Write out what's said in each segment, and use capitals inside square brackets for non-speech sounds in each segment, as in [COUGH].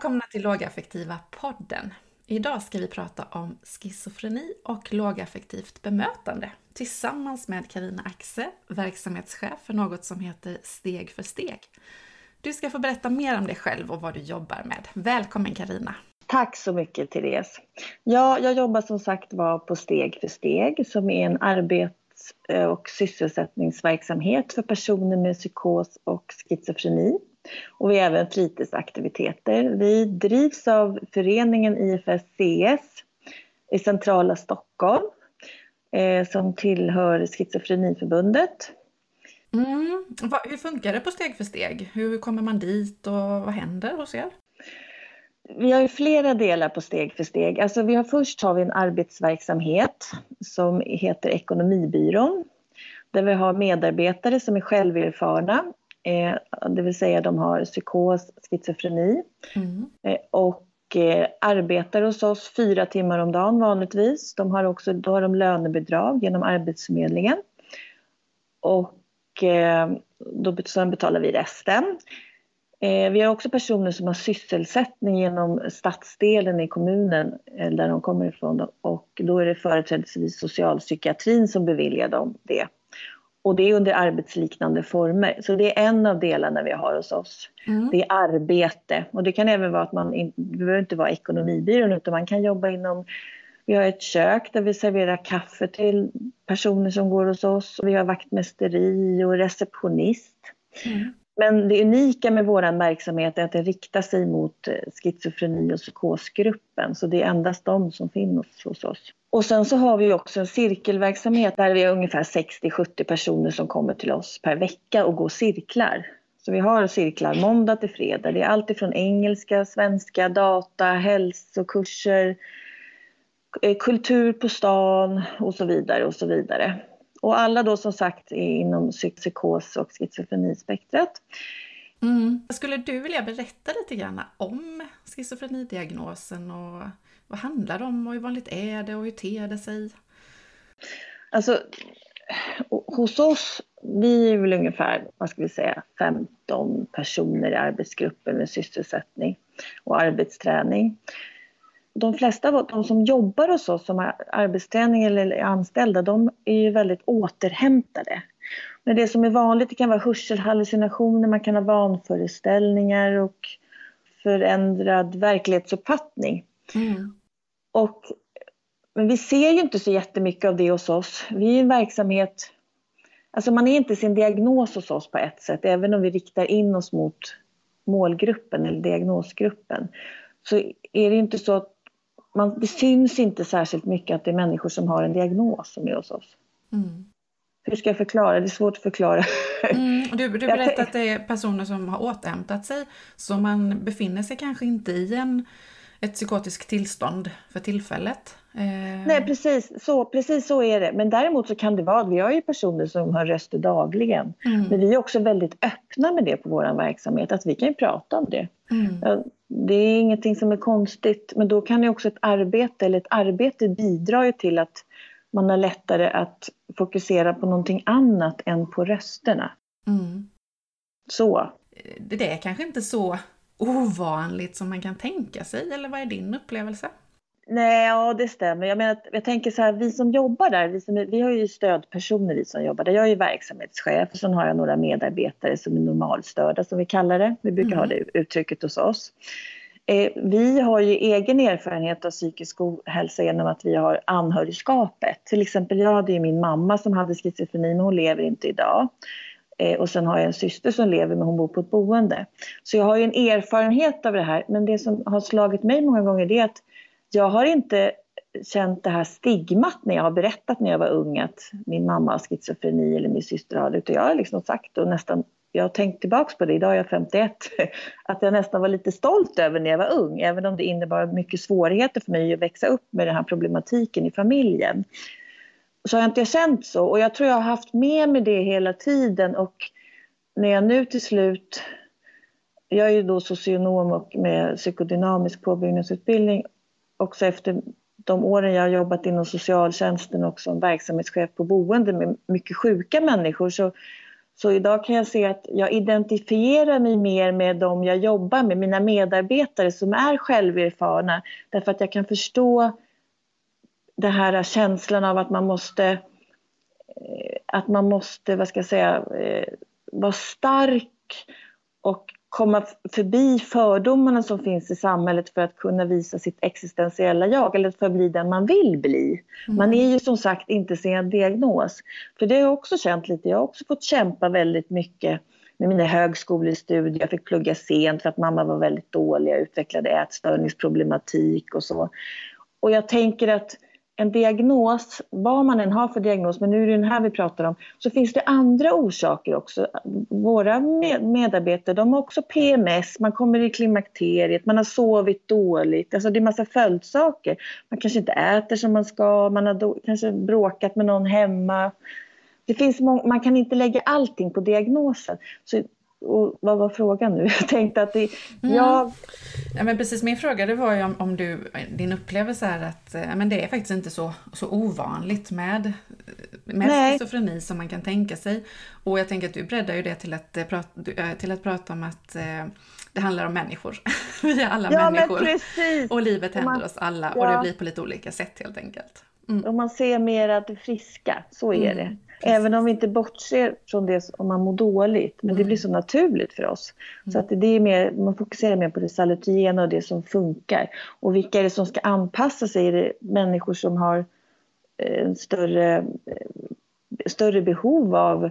Välkomna till Lågaffektiva podden. Idag ska vi prata om schizofreni och lågaffektivt bemötande tillsammans med Karina Axe, verksamhetschef för något som heter Steg för steg. Du ska få berätta mer om dig själv och vad du jobbar med. Välkommen Karina! Tack så mycket Therese! Ja, jag jobbar som sagt var på Steg för steg som är en arbets och sysselsättningsverksamhet för personer med psykos och schizofreni och vi har även fritidsaktiviteter. Vi drivs av föreningen IFSCS i centrala Stockholm eh, som tillhör Schizofreniförbundet. Mm. Hur funkar det på Steg för steg? Hur kommer man dit och vad händer hos er? Vi har ju flera delar på Steg för steg. Alltså vi har, först har vi en arbetsverksamhet som heter Ekonomibyrån där vi har medarbetare som är själverfarna Eh, det vill säga de har psykos, schizofreni mm. eh, och eh, arbetar hos oss fyra timmar om dagen vanligtvis. De har också då har de lönebidrag genom Arbetsförmedlingen och eh, då betalar vi resten. Vi har också personer som har sysselsättning genom stadsdelen i kommunen där de kommer ifrån och då är det företrädesvis socialpsykiatrin som beviljar dem det. Och det är under arbetsliknande former. Så det är en av delarna vi har hos oss. Mm. Det är arbete. Och det kan även vara att man, det behöver inte vara ekonomibyrån utan man kan jobba inom vi har ett kök där vi serverar kaffe till personer som går hos oss. Och vi har vaktmästeri och receptionist. Mm. Men det unika med vår verksamhet är att den riktar sig mot eh, schizofreni och psykosgruppen. Så det är endast de som finns hos oss. Och sen så har vi också en cirkelverksamhet där vi har ungefär 60-70 personer som kommer till oss per vecka och går cirklar. Så vi har cirklar måndag till fredag. Det är allt ifrån engelska, svenska, data, hälsokurser, eh, kultur på stan och så vidare och så vidare. Och alla då som sagt är inom psykos och schizofrenispektrat. Mm. Skulle du vilja berätta lite grann om schizofrenidiagnosen och vad handlar det om och hur vanligt är det och hur ter det sig? Alltså, hos oss, vi är väl ungefär, vad ska vi säga, 15 personer i arbetsgruppen med sysselsättning och arbetsträning. De flesta av de som jobbar hos oss som har arbetsträning eller är anställda, de är ju väldigt återhämtade. Men det som är vanligt det kan vara hörselhallucinationer, man kan ha vanföreställningar och förändrad verklighetsuppfattning. Mm. Och, men vi ser ju inte så jättemycket av det hos oss. Vi är en verksamhet... Alltså man är inte sin diagnos hos oss på ett sätt, även om vi riktar in oss mot målgruppen eller diagnosgruppen. Så är det inte så att man, det syns inte särskilt mycket att det är människor som har en diagnos som är hos oss. Mm. Hur ska jag förklara? Det är svårt att förklara. Mm, du, du berättade att det är personer som har återhämtat sig, så man befinner sig kanske inte i en ett psykotiskt tillstånd för tillfället. Eh... Nej, precis så, precis så är det. Men däremot så kan det vara, vi har ju personer som har röster dagligen. Mm. Men vi är också väldigt öppna med det på vår verksamhet, att vi kan ju prata om det. Mm. Det är ingenting som är konstigt, men då kan ju också ett arbete, eller ett arbete bidrar ju till att man har lättare att fokusera på någonting annat än på rösterna. Mm. Så. Det är kanske inte så ovanligt som man kan tänka sig, eller vad är din upplevelse? Nej, ja det stämmer. Jag, menar, jag tänker så här, vi som jobbar där, vi, som vi har ju stödpersoner vi som jobbar där. Jag är verksamhetschef och sen har jag några medarbetare som är normalstörda som vi kallar det. Vi brukar mm. ha det uttrycket hos oss. Eh, vi har ju egen erfarenhet av psykisk ohälsa genom att vi har anhörigskapet. Till exempel jag hade ju min mamma som hade schizofreni men hon lever inte idag. Eh, och sen har jag en syster som lever men hon bor på ett boende. Så jag har ju en erfarenhet av det här. Men det som har slagit mig många gånger är att jag har inte känt det här stigmat när jag har berättat när jag var ung att min mamma har schizofreni eller min syster har det. Utan jag har liksom sagt och nästan, jag har tänkt tillbaks på det, idag är jag 51, [LAUGHS] att jag nästan var lite stolt över när jag var ung. Även om det innebar mycket svårigheter för mig att växa upp med den här problematiken i familjen så har jag inte känt så. Och jag tror jag har haft med mig det hela tiden. Och när jag nu till slut... Jag är ju då socionom och med psykodynamisk påbyggnadsutbildning. Också efter de åren jag har jobbat inom socialtjänsten och som verksamhetschef på boende med mycket sjuka människor så, Så idag kan jag se att jag identifierar mig mer med dem jag jobbar med, mina medarbetare som är själverfarna. Därför att jag kan förstå den här känslan av att man måste, eh, att man måste, vad ska jag säga, eh, vara stark och komma förbi fördomarna som finns i samhället för att kunna visa sitt existentiella jag eller för att bli den man vill bli. Mm. Man är ju som sagt inte sin diagnos. För det har jag också känt lite, jag har också fått kämpa väldigt mycket med mina högskolestudier, jag fick plugga sent för att mamma var väldigt dålig, jag utvecklade ätstörningsproblematik och så. Och jag tänker att en diagnos, vad man än har för diagnos, men nu är det den här vi pratar om, så finns det andra orsaker också. Våra medarbetare, de har också PMS, man kommer i klimakteriet, man har sovit dåligt, alltså det är massa följdsaker. Man kanske inte äter som man ska, man har kanske bråkat med någon hemma. Det finns man kan inte lägga allting på diagnosen. Så och vad var frågan nu? [LAUGHS] Jag tänkte att det, mm. jag... Ja, men precis, min fråga det var ju om, om du, din upplevelse är att ja, men det är faktiskt inte så, så ovanligt med, med schizofreni som man kan tänka sig. Och jag tänker att du breddar ju det till att, eh, prata, eh, till att prata om att eh, det handlar om människor. [LAUGHS] Vi är alla ja, människor. Och livet händer man, oss alla ja. och det blir på lite olika sätt helt enkelt. Mm. Och man ser mer att det friska, så är mm. det. Även om vi inte bortser från det om man mår dåligt. Men mm. det blir så naturligt för oss. Mm. Så att det är mer, man fokuserar mer på det salutogena och det som funkar. Och vilka är det som ska anpassa sig? Är det människor som har eh, en större, eh, större behov av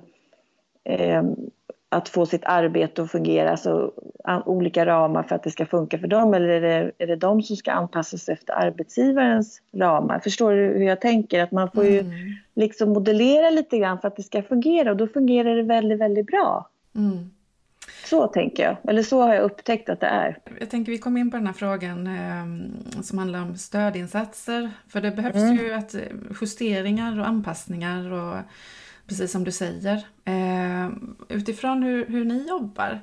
eh, att få sitt arbete att fungera, alltså olika ramar för att det ska funka för dem eller är det, är det de som ska anpassa sig efter arbetsgivarens ramar? Förstår du hur jag tänker? Att man får ju mm. liksom modellera lite grann för att det ska fungera och då fungerar det väldigt, väldigt bra. Mm. Så tänker jag, eller så har jag upptäckt att det är. Jag tänker vi kom in på den här frågan eh, som handlar om stödinsatser. För det behövs mm. ju att justeringar och anpassningar och precis som du säger. Eh, utifrån hur, hur ni jobbar,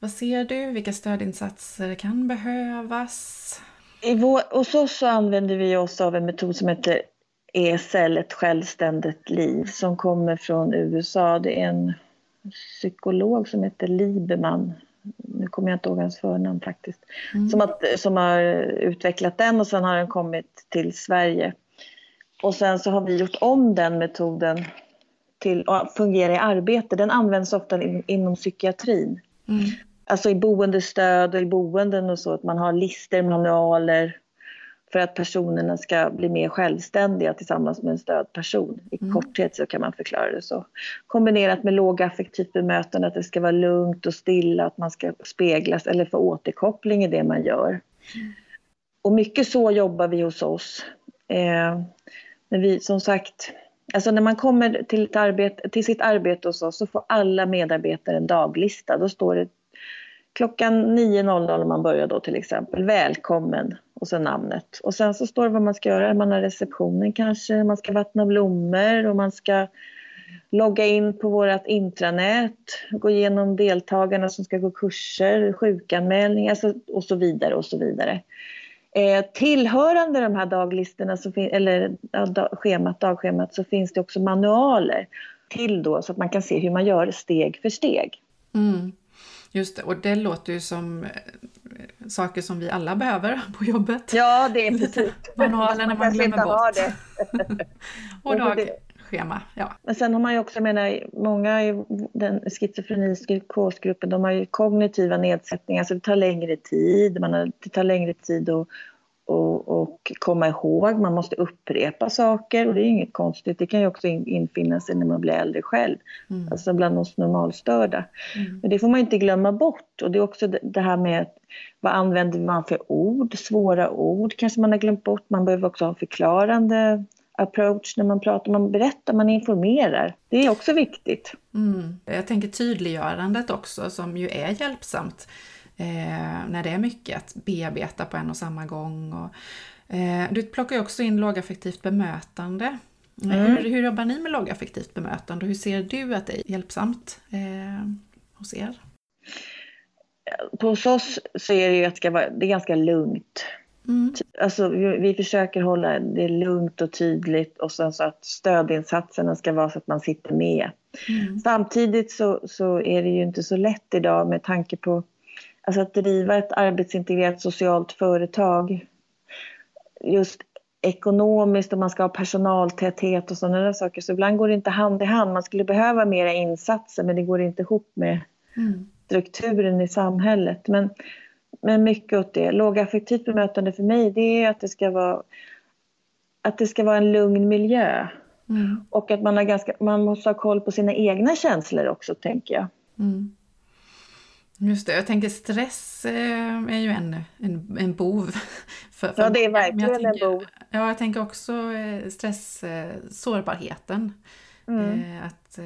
vad ser du? Vilka stödinsatser kan behövas? I vår, hos oss så använder vi oss av en metod som heter ESL, ett självständigt liv, som kommer från USA. Det är en psykolog som heter Lieberman. Nu kommer jag inte ihåg hans förnamn faktiskt. Mm. Som, att, som har utvecklat den och sen har den kommit till Sverige. Och sen så har vi gjort om den metoden till att fungera i arbete, den används ofta in, inom psykiatrin. Mm. Alltså i boendestöd och i boenden och så, att man har listor, manualer för att personerna ska bli mer självständiga tillsammans med en stödperson. I mm. korthet så kan man förklara det så. Kombinerat med lågaffektivt bemötande, att det ska vara lugnt och stilla, att man ska speglas eller få återkoppling i det man gör. Mm. Och mycket så jobbar vi hos oss. Eh, men vi, som sagt, Alltså när man kommer till, ett arbete, till sitt arbete hos oss så får alla medarbetare en daglista. Då står det klockan 9.00 om man börjar då till exempel, välkommen och sen namnet. Och sen så står det vad man ska göra, man har receptionen kanske, man ska vattna blommor och man ska logga in på vårt intranät, gå igenom deltagarna som ska gå kurser, sjukanmälningar alltså, och så vidare och så vidare. Eh, tillhörande de här daglistorna, så eller ja, schemat, dagschemat, så finns det också manualer till då så att man kan se hur man gör steg för steg. Mm. Just det, och det låter ju som eh, saker som vi alla behöver [LAUGHS] på jobbet. Ja, det är precis. Manualer när man glömmer bort. Det. [LAUGHS] och [LAUGHS] dagschema, ja. Men sen har man ju också, jag menar, många i den schizofreni psykosgruppen, de har ju kognitiva nedsättningar, så det tar längre tid, man har, det tar längre tid att och, och, komma ihåg. Man måste upprepa saker och det är inget konstigt. Det kan ju också infinna sig när man blir äldre själv, mm. alltså bland oss normalstörda. Mm. Men det får man inte glömma bort. Och det är också det här med vad använder man för ord, svåra ord kanske man har glömt bort. Man behöver också ha förklarande approach när man pratar, man berättar, man informerar. Det är också viktigt. Mm. Jag tänker tydliggörandet också som ju är hjälpsamt eh, när det är mycket att bearbeta på en och samma gång. Och, eh, du plockar ju också in lågaffektivt bemötande. Mm. Hur, hur jobbar ni med lågaffektivt bemötande och hur ser du att det är hjälpsamt eh, hos er? Hos oss så är det ju att det, vara, det är ganska lugnt. Mm. Alltså, vi, vi, försöker hålla det lugnt och tydligt och sen så att stödinsatserna ska vara så att man sitter med. Mm. Samtidigt så, så är det ju inte så lätt idag med tanke på alltså att driva ett arbetsintegrerat socialt företag. Just ekonomiskt och man ska ha personaltäthet och sådana där saker. Så ibland går det inte hand i hand. Man skulle behöva mera insatser men det går inte ihop med mm. strukturen i samhället. Men, men mycket åt det. Lågaffektivt bemötande för mig det är att det ska vara, att det ska vara en lugn miljö. Mm. Och att man, har ganska, man måste ha koll på sina egna känslor också, tänker jag. Mm. Just det, jag tänker stress eh, är ju en, en, en bov. [LAUGHS] För, för ja, det är verkligen tänker, en bov. Ja, jag tänker också eh, stress, eh, sårbarheten. Mm. Att,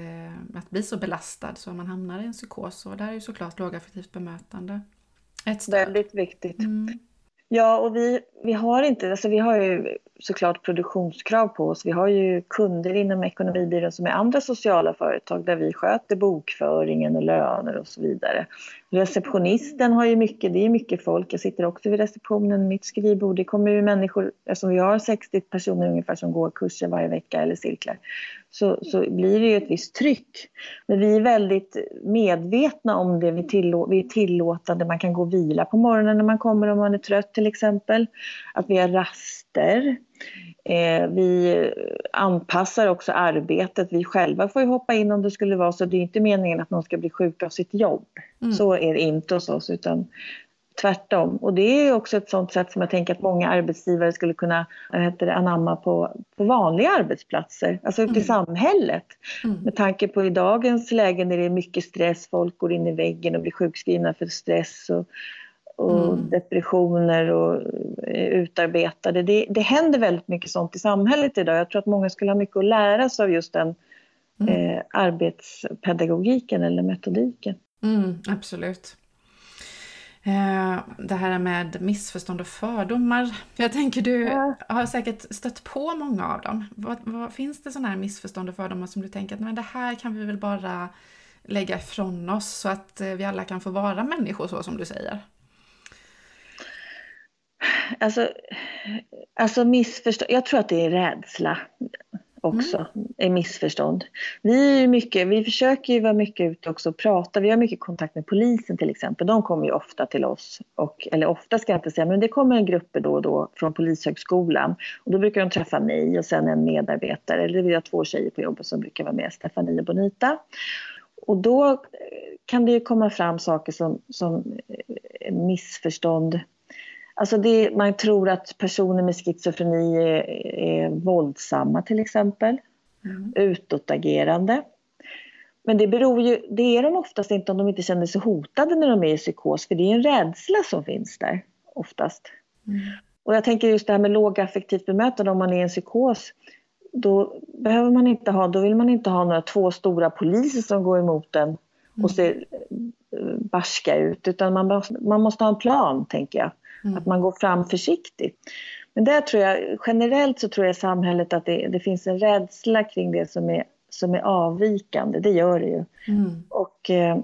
att bli så belastad så man hamnar i en psykos. Och där är ju såklart lågaffektivt bemötande ett stöd. Väldigt viktigt. Mm. Ja, och vi, vi har inte, alltså vi har ju såklart produktionskrav på oss. Vi har ju kunder inom Ekonomibyrån som är andra sociala företag där vi sköter bokföringen och löner och så vidare. Receptionisten har ju mycket, det är mycket folk. Jag sitter också vid receptionen, mitt skrivbord. Det kommer ju människor, eftersom vi har 60 personer ungefär som går kurser varje vecka eller cirklar, så, så blir det ju ett visst tryck. Men vi är väldigt medvetna om det, vi, tillå vi är tillåtande, man kan gå och vila på morgonen när man kommer om man är trött till exempel. Att vi har raster. Eh, vi anpassar också arbetet. Vi själva får ju hoppa in om det skulle vara så. Det är inte meningen att någon ska bli sjuk av sitt jobb. Mm. Så är det inte hos oss utan tvärtom. Och det är också ett sånt sätt som jag tänker att många arbetsgivare skulle kunna heter det, anamma på, på vanliga arbetsplatser, alltså ute mm. i samhället. Mm. Med tanke på i dagens läge när det är mycket stress, folk går in i väggen och blir sjukskrivna för stress och och mm. depressioner och eh, utarbetade. Det, det händer väldigt mycket sånt i samhället idag. Jag tror att många skulle ha mycket att lära sig av just den mm. eh, arbetspedagogiken eller metodiken. Mm, absolut. Eh, det här med missförstånd och fördomar. Jag tänker du ja. har säkert stött på många av dem. Vad, vad, finns det sådana här missförstånd och fördomar som du tänker att men det här kan vi väl bara lägga ifrån oss så att eh, vi alla kan få vara människor så som du säger? Alltså, alltså missförstånd. Jag tror att det är rädsla också, mm. är missförstånd. Vi, är mycket, vi försöker ju vara mycket ute också och prata. Vi har mycket kontakt med polisen till exempel. De kommer ju ofta till oss. Och, eller ofta ska jag inte säga, men det kommer en grupper då och då från Polishögskolan. Och då brukar de träffa mig och sen en medarbetare. Eller vi har två tjejer på jobbet som brukar vara med, Stefanie och Bonita. Och då kan det ju komma fram saker som, som missförstånd Alltså det, man tror att personer med schizofreni är, är våldsamma till exempel. Mm. Utåtagerande. Men det beror ju, det är de oftast inte om de inte känner sig hotade när de är i psykos, för det är en rädsla som finns där oftast. Mm. Och jag tänker just det här med lågaffektivt bemötande om man är i en psykos, då behöver man inte ha, då vill man inte ha några två stora poliser som går emot en och mm. ser eh, barska ut, utan man, man måste ha en plan, tänker jag. Mm. Att man går fram försiktigt. Men där tror jag, generellt så tror jag samhället att det, det finns en rädsla kring det som är, som är avvikande, det gör det ju. Mm. Och eh,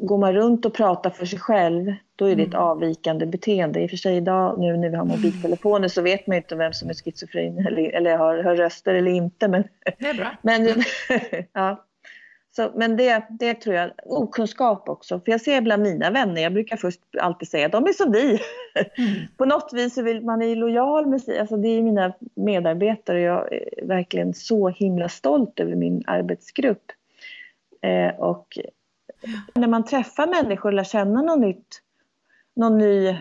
går man runt och pratar för sig själv, då är det ett mm. avvikande beteende. I och för sig idag nu när vi har mobiltelefoner så vet man ju inte vem som är schizofren eller, eller har, har röster eller inte. Men, det är bra. [LAUGHS] Men, [LAUGHS] ja. Så, men det, det tror jag, okunskap också. För jag ser bland mina vänner, jag brukar först alltid säga att de är som vi. Mm. [LAUGHS] På något vis så vill man är lojal med sig, alltså det är mina medarbetare och jag är verkligen så himla stolt över min arbetsgrupp. Eh, och när man träffar människor och lär känna något nytt, någon ny,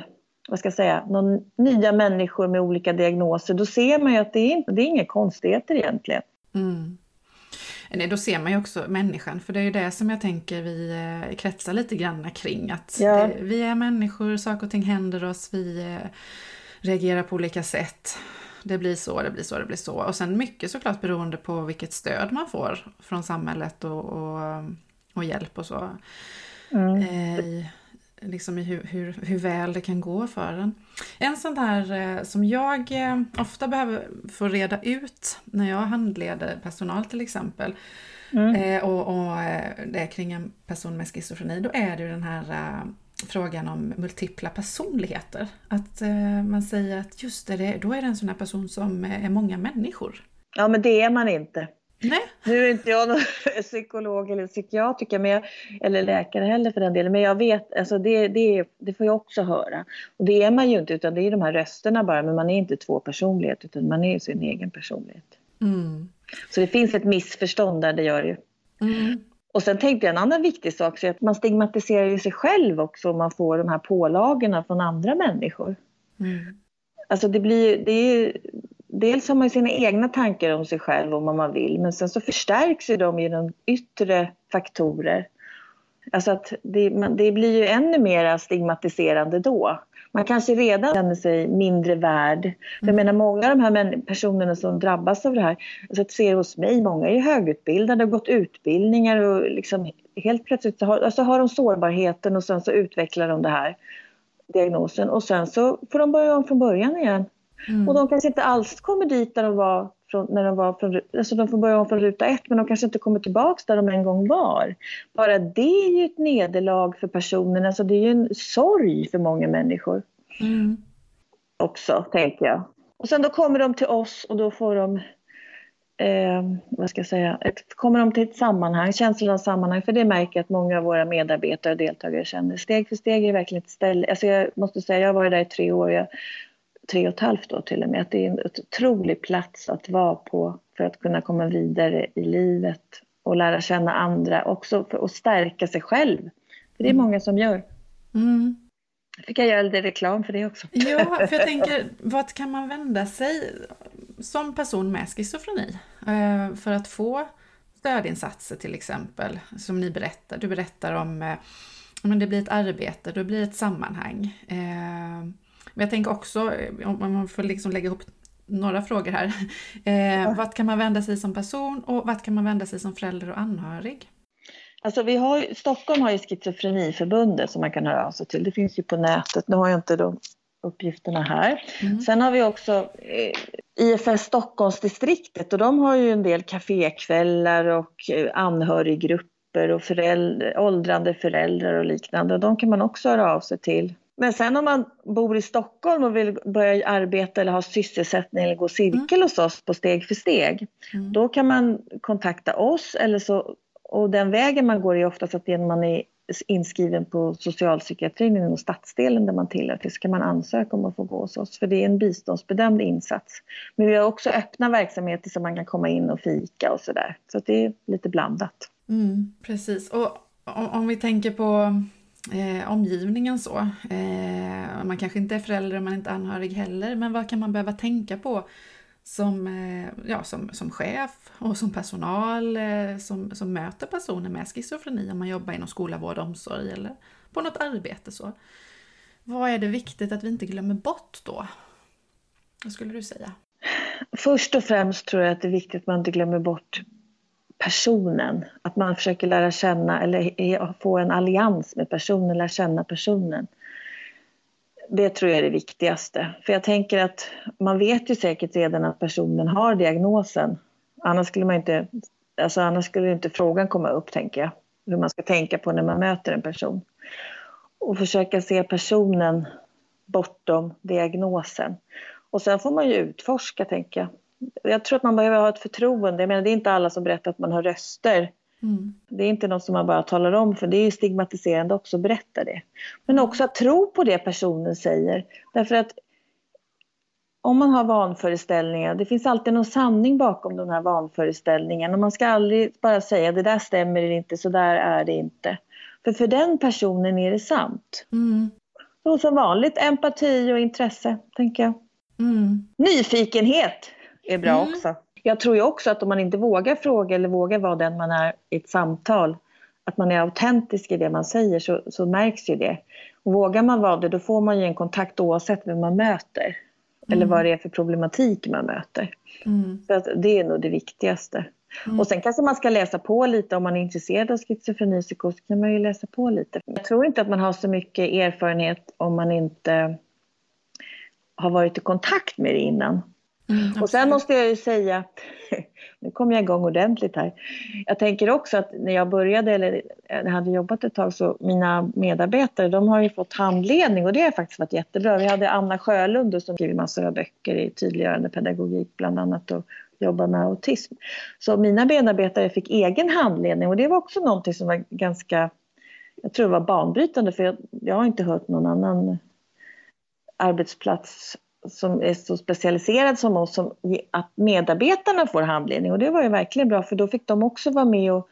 vad ska jag säga, någon, nya människor med olika diagnoser, då ser man ju att det är, det är inga konstigheter egentligen. Mm. Nej, då ser man ju också människan, för det är ju det som jag tänker vi eh, kretsar lite grann kring. Att ja. vi är människor, saker och ting händer oss, vi eh, reagerar på olika sätt. Det blir så, det blir så, det blir så. Och sen mycket såklart beroende på vilket stöd man får från samhället och, och, och hjälp och så. Mm. Eh, liksom i hur, hur, hur väl det kan gå för en. En sån där eh, som jag eh, ofta behöver få reda ut när jag handleder personal till exempel, mm. Eh, och, och det är kring en person med schizofreni, då är det ju den här frågan om multipla personligheter. Att man säger att just det, då är det en sån här person som är många människor. Ja, men det är man inte. Nej. Nu är inte jag någon [LAUGHS] psykolog eller psykiatriker men jag, eller läkare heller för den delen. Men jag vet, alltså det, det, det får jag också höra. Och det är man ju inte utan det är de här rösterna bara. Men man är inte två personligheter utan man är sin egen personlighet. Mm. Så det finns ett missförstånd där, det gör det ju. Mm. Och sen tänkte jag en annan viktig sak, så att man stigmatiserar ju sig själv också om man får de här pålagorna från andra människor. Mm. Alltså det blir, det är, dels har man sina egna tankar om sig själv om vad man vill, men sen så förstärks ju de genom yttre faktorer. Alltså att det, man, det blir ju ännu mer stigmatiserande då. Man kanske redan känner sig mindre värd. För jag menar många av de här personerna som drabbas av det här, alltså att se hos mig, många är ju högutbildade och gått utbildningar och liksom helt plötsligt så har, alltså har de sårbarheten och sen så utvecklar de det här diagnosen och sen så får de börja om från början igen. Mm. Och de kanske inte alls kommer dit där de var från, när de var från, alltså de får börja om från ruta ett men de kanske inte kommer tillbaka där de en gång var. Bara det är ju ett nederlag för personen, alltså det är ju en sorg för många människor. Mm. Också, tänker jag. Och sen då kommer de till oss och då får de Eh, vad ska jag säga, ett, kommer de till ett sammanhang, känslan av sammanhang, för det märker jag att många av våra medarbetare och deltagare känner. Steg för steg är verkligen ett ställe, alltså jag måste säga, jag har varit där i tre år, jag, tre och ett halvt år till och med, att det är en otrolig plats att vara på för att kunna komma vidare i livet och lära känna andra, också för att stärka sig själv. För det är många som gör. Mm. Fick jag göra lite reklam för det också? Ja, för jag [LAUGHS] tänker, vart kan man vända sig som person med schizofreni eh, för att få stödinsatser till exempel, som ni berättar. Du berättar om eh, men det blir ett arbete, det blir ett sammanhang. Eh, men jag tänker också, om man får liksom lägga ihop några frågor här. Ja. Vart kan man vända sig som person och vart kan man vända sig som förälder och anhörig? Alltså vi har, Stockholm har ju Schizofreniförbundet som man kan höra av sig till. Det finns ju på nätet. Nu har jag inte de uppgifterna här. Mm. Sen har vi också eh, IFS Stockholmsdistriktet och de har ju en del kafékvällar och eh, anhöriggrupper och föräldrar, åldrande föräldrar och liknande. Och de kan man också höra av sig till. Men sen om man bor i Stockholm och vill börja arbeta eller ha sysselsättning eller gå cirkel mm. hos oss på steg för steg. Mm. Då kan man kontakta oss eller så, och den vägen man går är oftast att man är inskriven på socialpsykiatrin inom stadsdelen där man tillhör till så kan man ansöka om att få gå hos oss för det är en biståndsbedömd insats. Men vi har också öppna verksamheter som man kan komma in och fika och sådär. Så det är lite blandat. Mm, precis. Och om, om vi tänker på eh, omgivningen så. Eh, man kanske inte är förälder och man är inte anhörig heller men vad kan man behöva tänka på som, eh, ja, som, som chef och som personal eh, som, som möter personer med schizofreni om man jobbar inom skola, vård och omsorg eller på något arbete. så. Vad är det viktigt att vi inte glömmer bort då? Vad skulle du säga? Först och främst tror jag att det är viktigt att man inte glömmer bort personen. Att man försöker lära känna eller få en allians med personen, lära känna personen det tror jag är det viktigaste. För jag tänker att man vet ju säkert redan att personen har diagnosen. Annars skulle, man inte, alltså annars skulle inte frågan komma upp, tänker jag. Hur man ska tänka på när man möter en person. Och försöka se personen bortom diagnosen. Och sen får man ju utforska, tänker jag. Jag tror att man behöver ha ett förtroende. Jag menar, det är inte alla som berättar att man har röster Mm. Det är inte något som man bara talar om för det är stigmatiserande också att berätta det. Men också att tro på det personen säger. Därför att om man har vanföreställningar, det finns alltid någon sanning bakom de här vanföreställningarna. Och man ska aldrig bara säga det där stämmer inte, så där är det inte. För för den personen är det sant. Mm. Så som vanligt, empati och intresse, tänker jag. Mm. Nyfikenhet är bra mm. också jag tror ju också att om man inte vågar fråga eller vågar vara den man är i ett samtal, att man är autentisk i det man säger så, så märks ju det. Och vågar man vara det då får man ju en kontakt oavsett vem man möter. Mm. Eller vad det är för problematik man möter. Mm. Så att det är nog det viktigaste. Mm. Och sen kanske man ska läsa på lite om man är intresserad av schizofreni psykos kan man ju läsa på lite. Jag tror inte att man har så mycket erfarenhet om man inte har varit i kontakt med det innan. Mm, och sen måste jag ju säga, [LAUGHS] nu kom jag igång ordentligt här. Jag tänker också att när jag började, eller jag hade jobbat ett tag, så mina medarbetare de har ju fått handledning och det har faktiskt varit jättebra. Vi hade Anna Sjölund som skriver massor av böcker i tydliggörande pedagogik bland annat och jobbar med autism. Så mina medarbetare fick egen handledning och det var också någonting som var ganska, jag tror det var banbrytande för jag, jag har inte hört någon annan arbetsplats som är så specialiserad som oss, som, att medarbetarna får handledning. Och det var ju verkligen bra för då fick de också vara med och,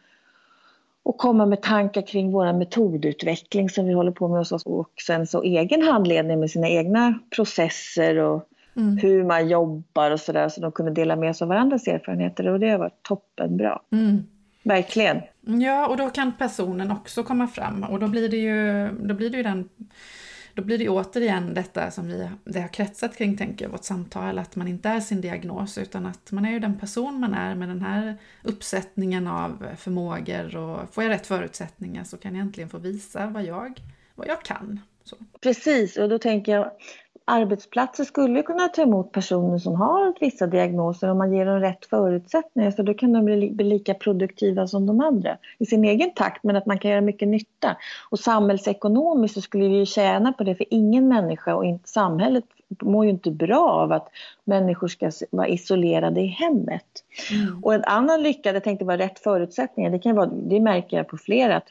och komma med tankar kring vår metodutveckling som vi håller på med hos oss och sen så egen handledning med sina egna processer och mm. hur man jobbar och sådär så de kunde dela med sig av varandras erfarenheter och det har varit toppenbra. Mm. Verkligen. Ja, och då kan personen också komma fram och då blir det ju, då blir det ju den då blir det återigen detta som vi det har kretsat kring, tänker jag, vårt samtal, att man inte är sin diagnos utan att man är ju den person man är med den här uppsättningen av förmågor och får jag rätt förutsättningar så kan jag äntligen få visa vad jag, vad jag kan. Så. Precis, och då tänker jag arbetsplatser skulle kunna ta emot personer som har vissa diagnoser om man ger dem rätt förutsättningar så då kan de bli, bli lika produktiva som de andra i sin egen takt men att man kan göra mycket nytta. Och samhällsekonomiskt så skulle vi ju tjäna på det för ingen människa och inte, samhället mår ju inte bra av att människor ska vara isolerade i hemmet. Mm. Och en annan lycka, jag tänkte bara rätt förutsättningar, det, kan vara, det märker jag på flera att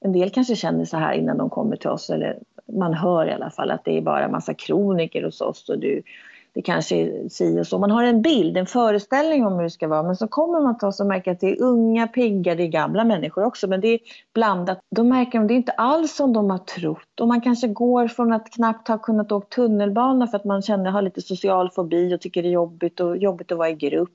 en del kanske känner så här innan de kommer till oss eller man hör i alla fall att det är bara massa kroniker hos oss och du, det kanske är si och så. Man har en bild, en föreställning om hur det ska vara men så kommer man ta och märka att det är unga, pigga, det är gamla människor också men det är blandat. Då märker de att det är inte alls som de har trott och man kanske går från att knappt ha kunnat åka tunnelbana för att man känner har lite social fobi och tycker det är jobbigt och jobbigt att vara i grupp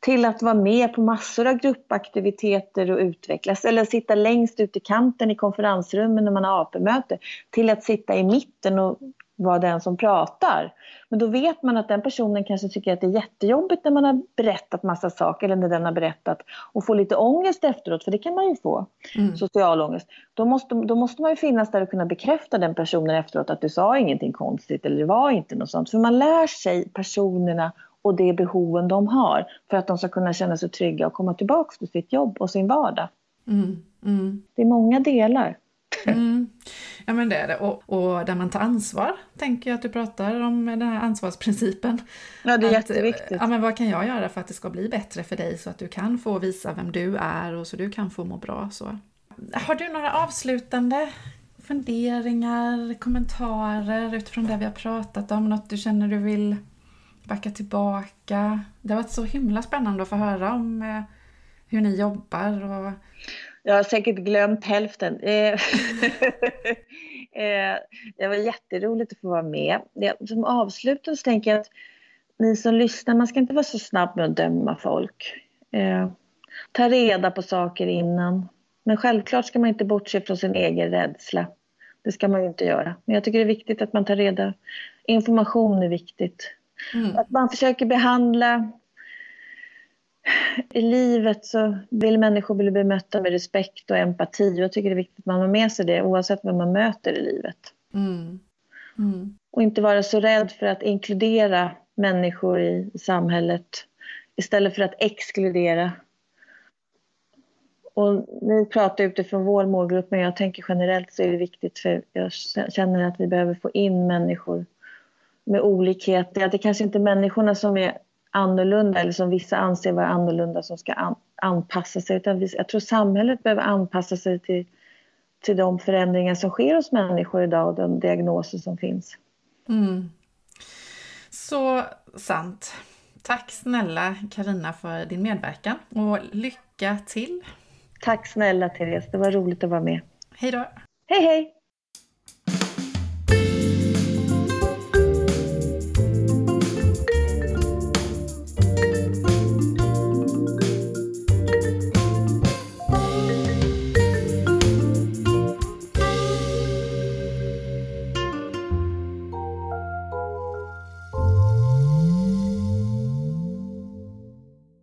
till att vara med på massor av gruppaktiviteter och utvecklas eller sitta längst ut i kanten i konferensrummen när man har AP-möte till att sitta i mitten och vara den som pratar. Men då vet man att den personen kanske tycker att det är jättejobbigt när man har berättat massa saker eller när den har berättat och får lite ångest efteråt, för det kan man ju få, mm. social ångest. Då måste, då måste man ju finnas där och kunna bekräfta den personen efteråt att du sa ingenting konstigt eller det var inte något sånt. För man lär sig personerna och de behoven de har för att de ska kunna känna sig trygga och komma tillbaka till sitt jobb och sin vardag. Mm, mm. Det är många delar. Mm. Ja men det är det. Och, och, där man tar ansvar, tänker jag att du pratar om den här ansvarsprincipen. Ja det är att, jätteviktigt. Ja men vad kan jag göra för att det ska bli bättre för dig så att du kan få visa vem du är och så du kan få må bra. Så. Har du några avslutande funderingar, kommentarer utifrån det vi har pratat om? Något du känner du vill backa tillbaka. Det har varit så himla spännande att få höra om eh, hur ni jobbar. Och... Jag har säkert glömt hälften. Eh, [LAUGHS] eh, det var jätteroligt att få vara med. Som avslutning så tänker jag att ni som lyssnar, man ska inte vara så snabb med att döma folk. Ta reda på saker innan. Men självklart ska man inte bortse från sin egen rädsla. Det ska man ju inte göra. Men jag tycker det är viktigt att man tar reda Information är viktigt. Mm. Att man försöker behandla i livet så vill människor bli bemötta med respekt och empati. Jag tycker det är viktigt att man har med sig det oavsett vad man möter i livet. Mm. Mm. Och inte vara så rädd för att inkludera människor i samhället istället för att exkludera. Och nu pratar utifrån vår målgrupp men jag tänker generellt så är det viktigt för jag känner att vi behöver få in människor med olikheter. Det kanske inte är människorna som är annorlunda eller som vissa anser vara annorlunda som ska an, anpassa sig. Utan vi, jag tror samhället behöver anpassa sig till, till de förändringar som sker hos människor idag och de diagnoser som finns. Mm. Så sant. Tack snälla Karina för din medverkan och lycka till! Tack snälla Therese, det var roligt att vara med. Hej då! Hej hej!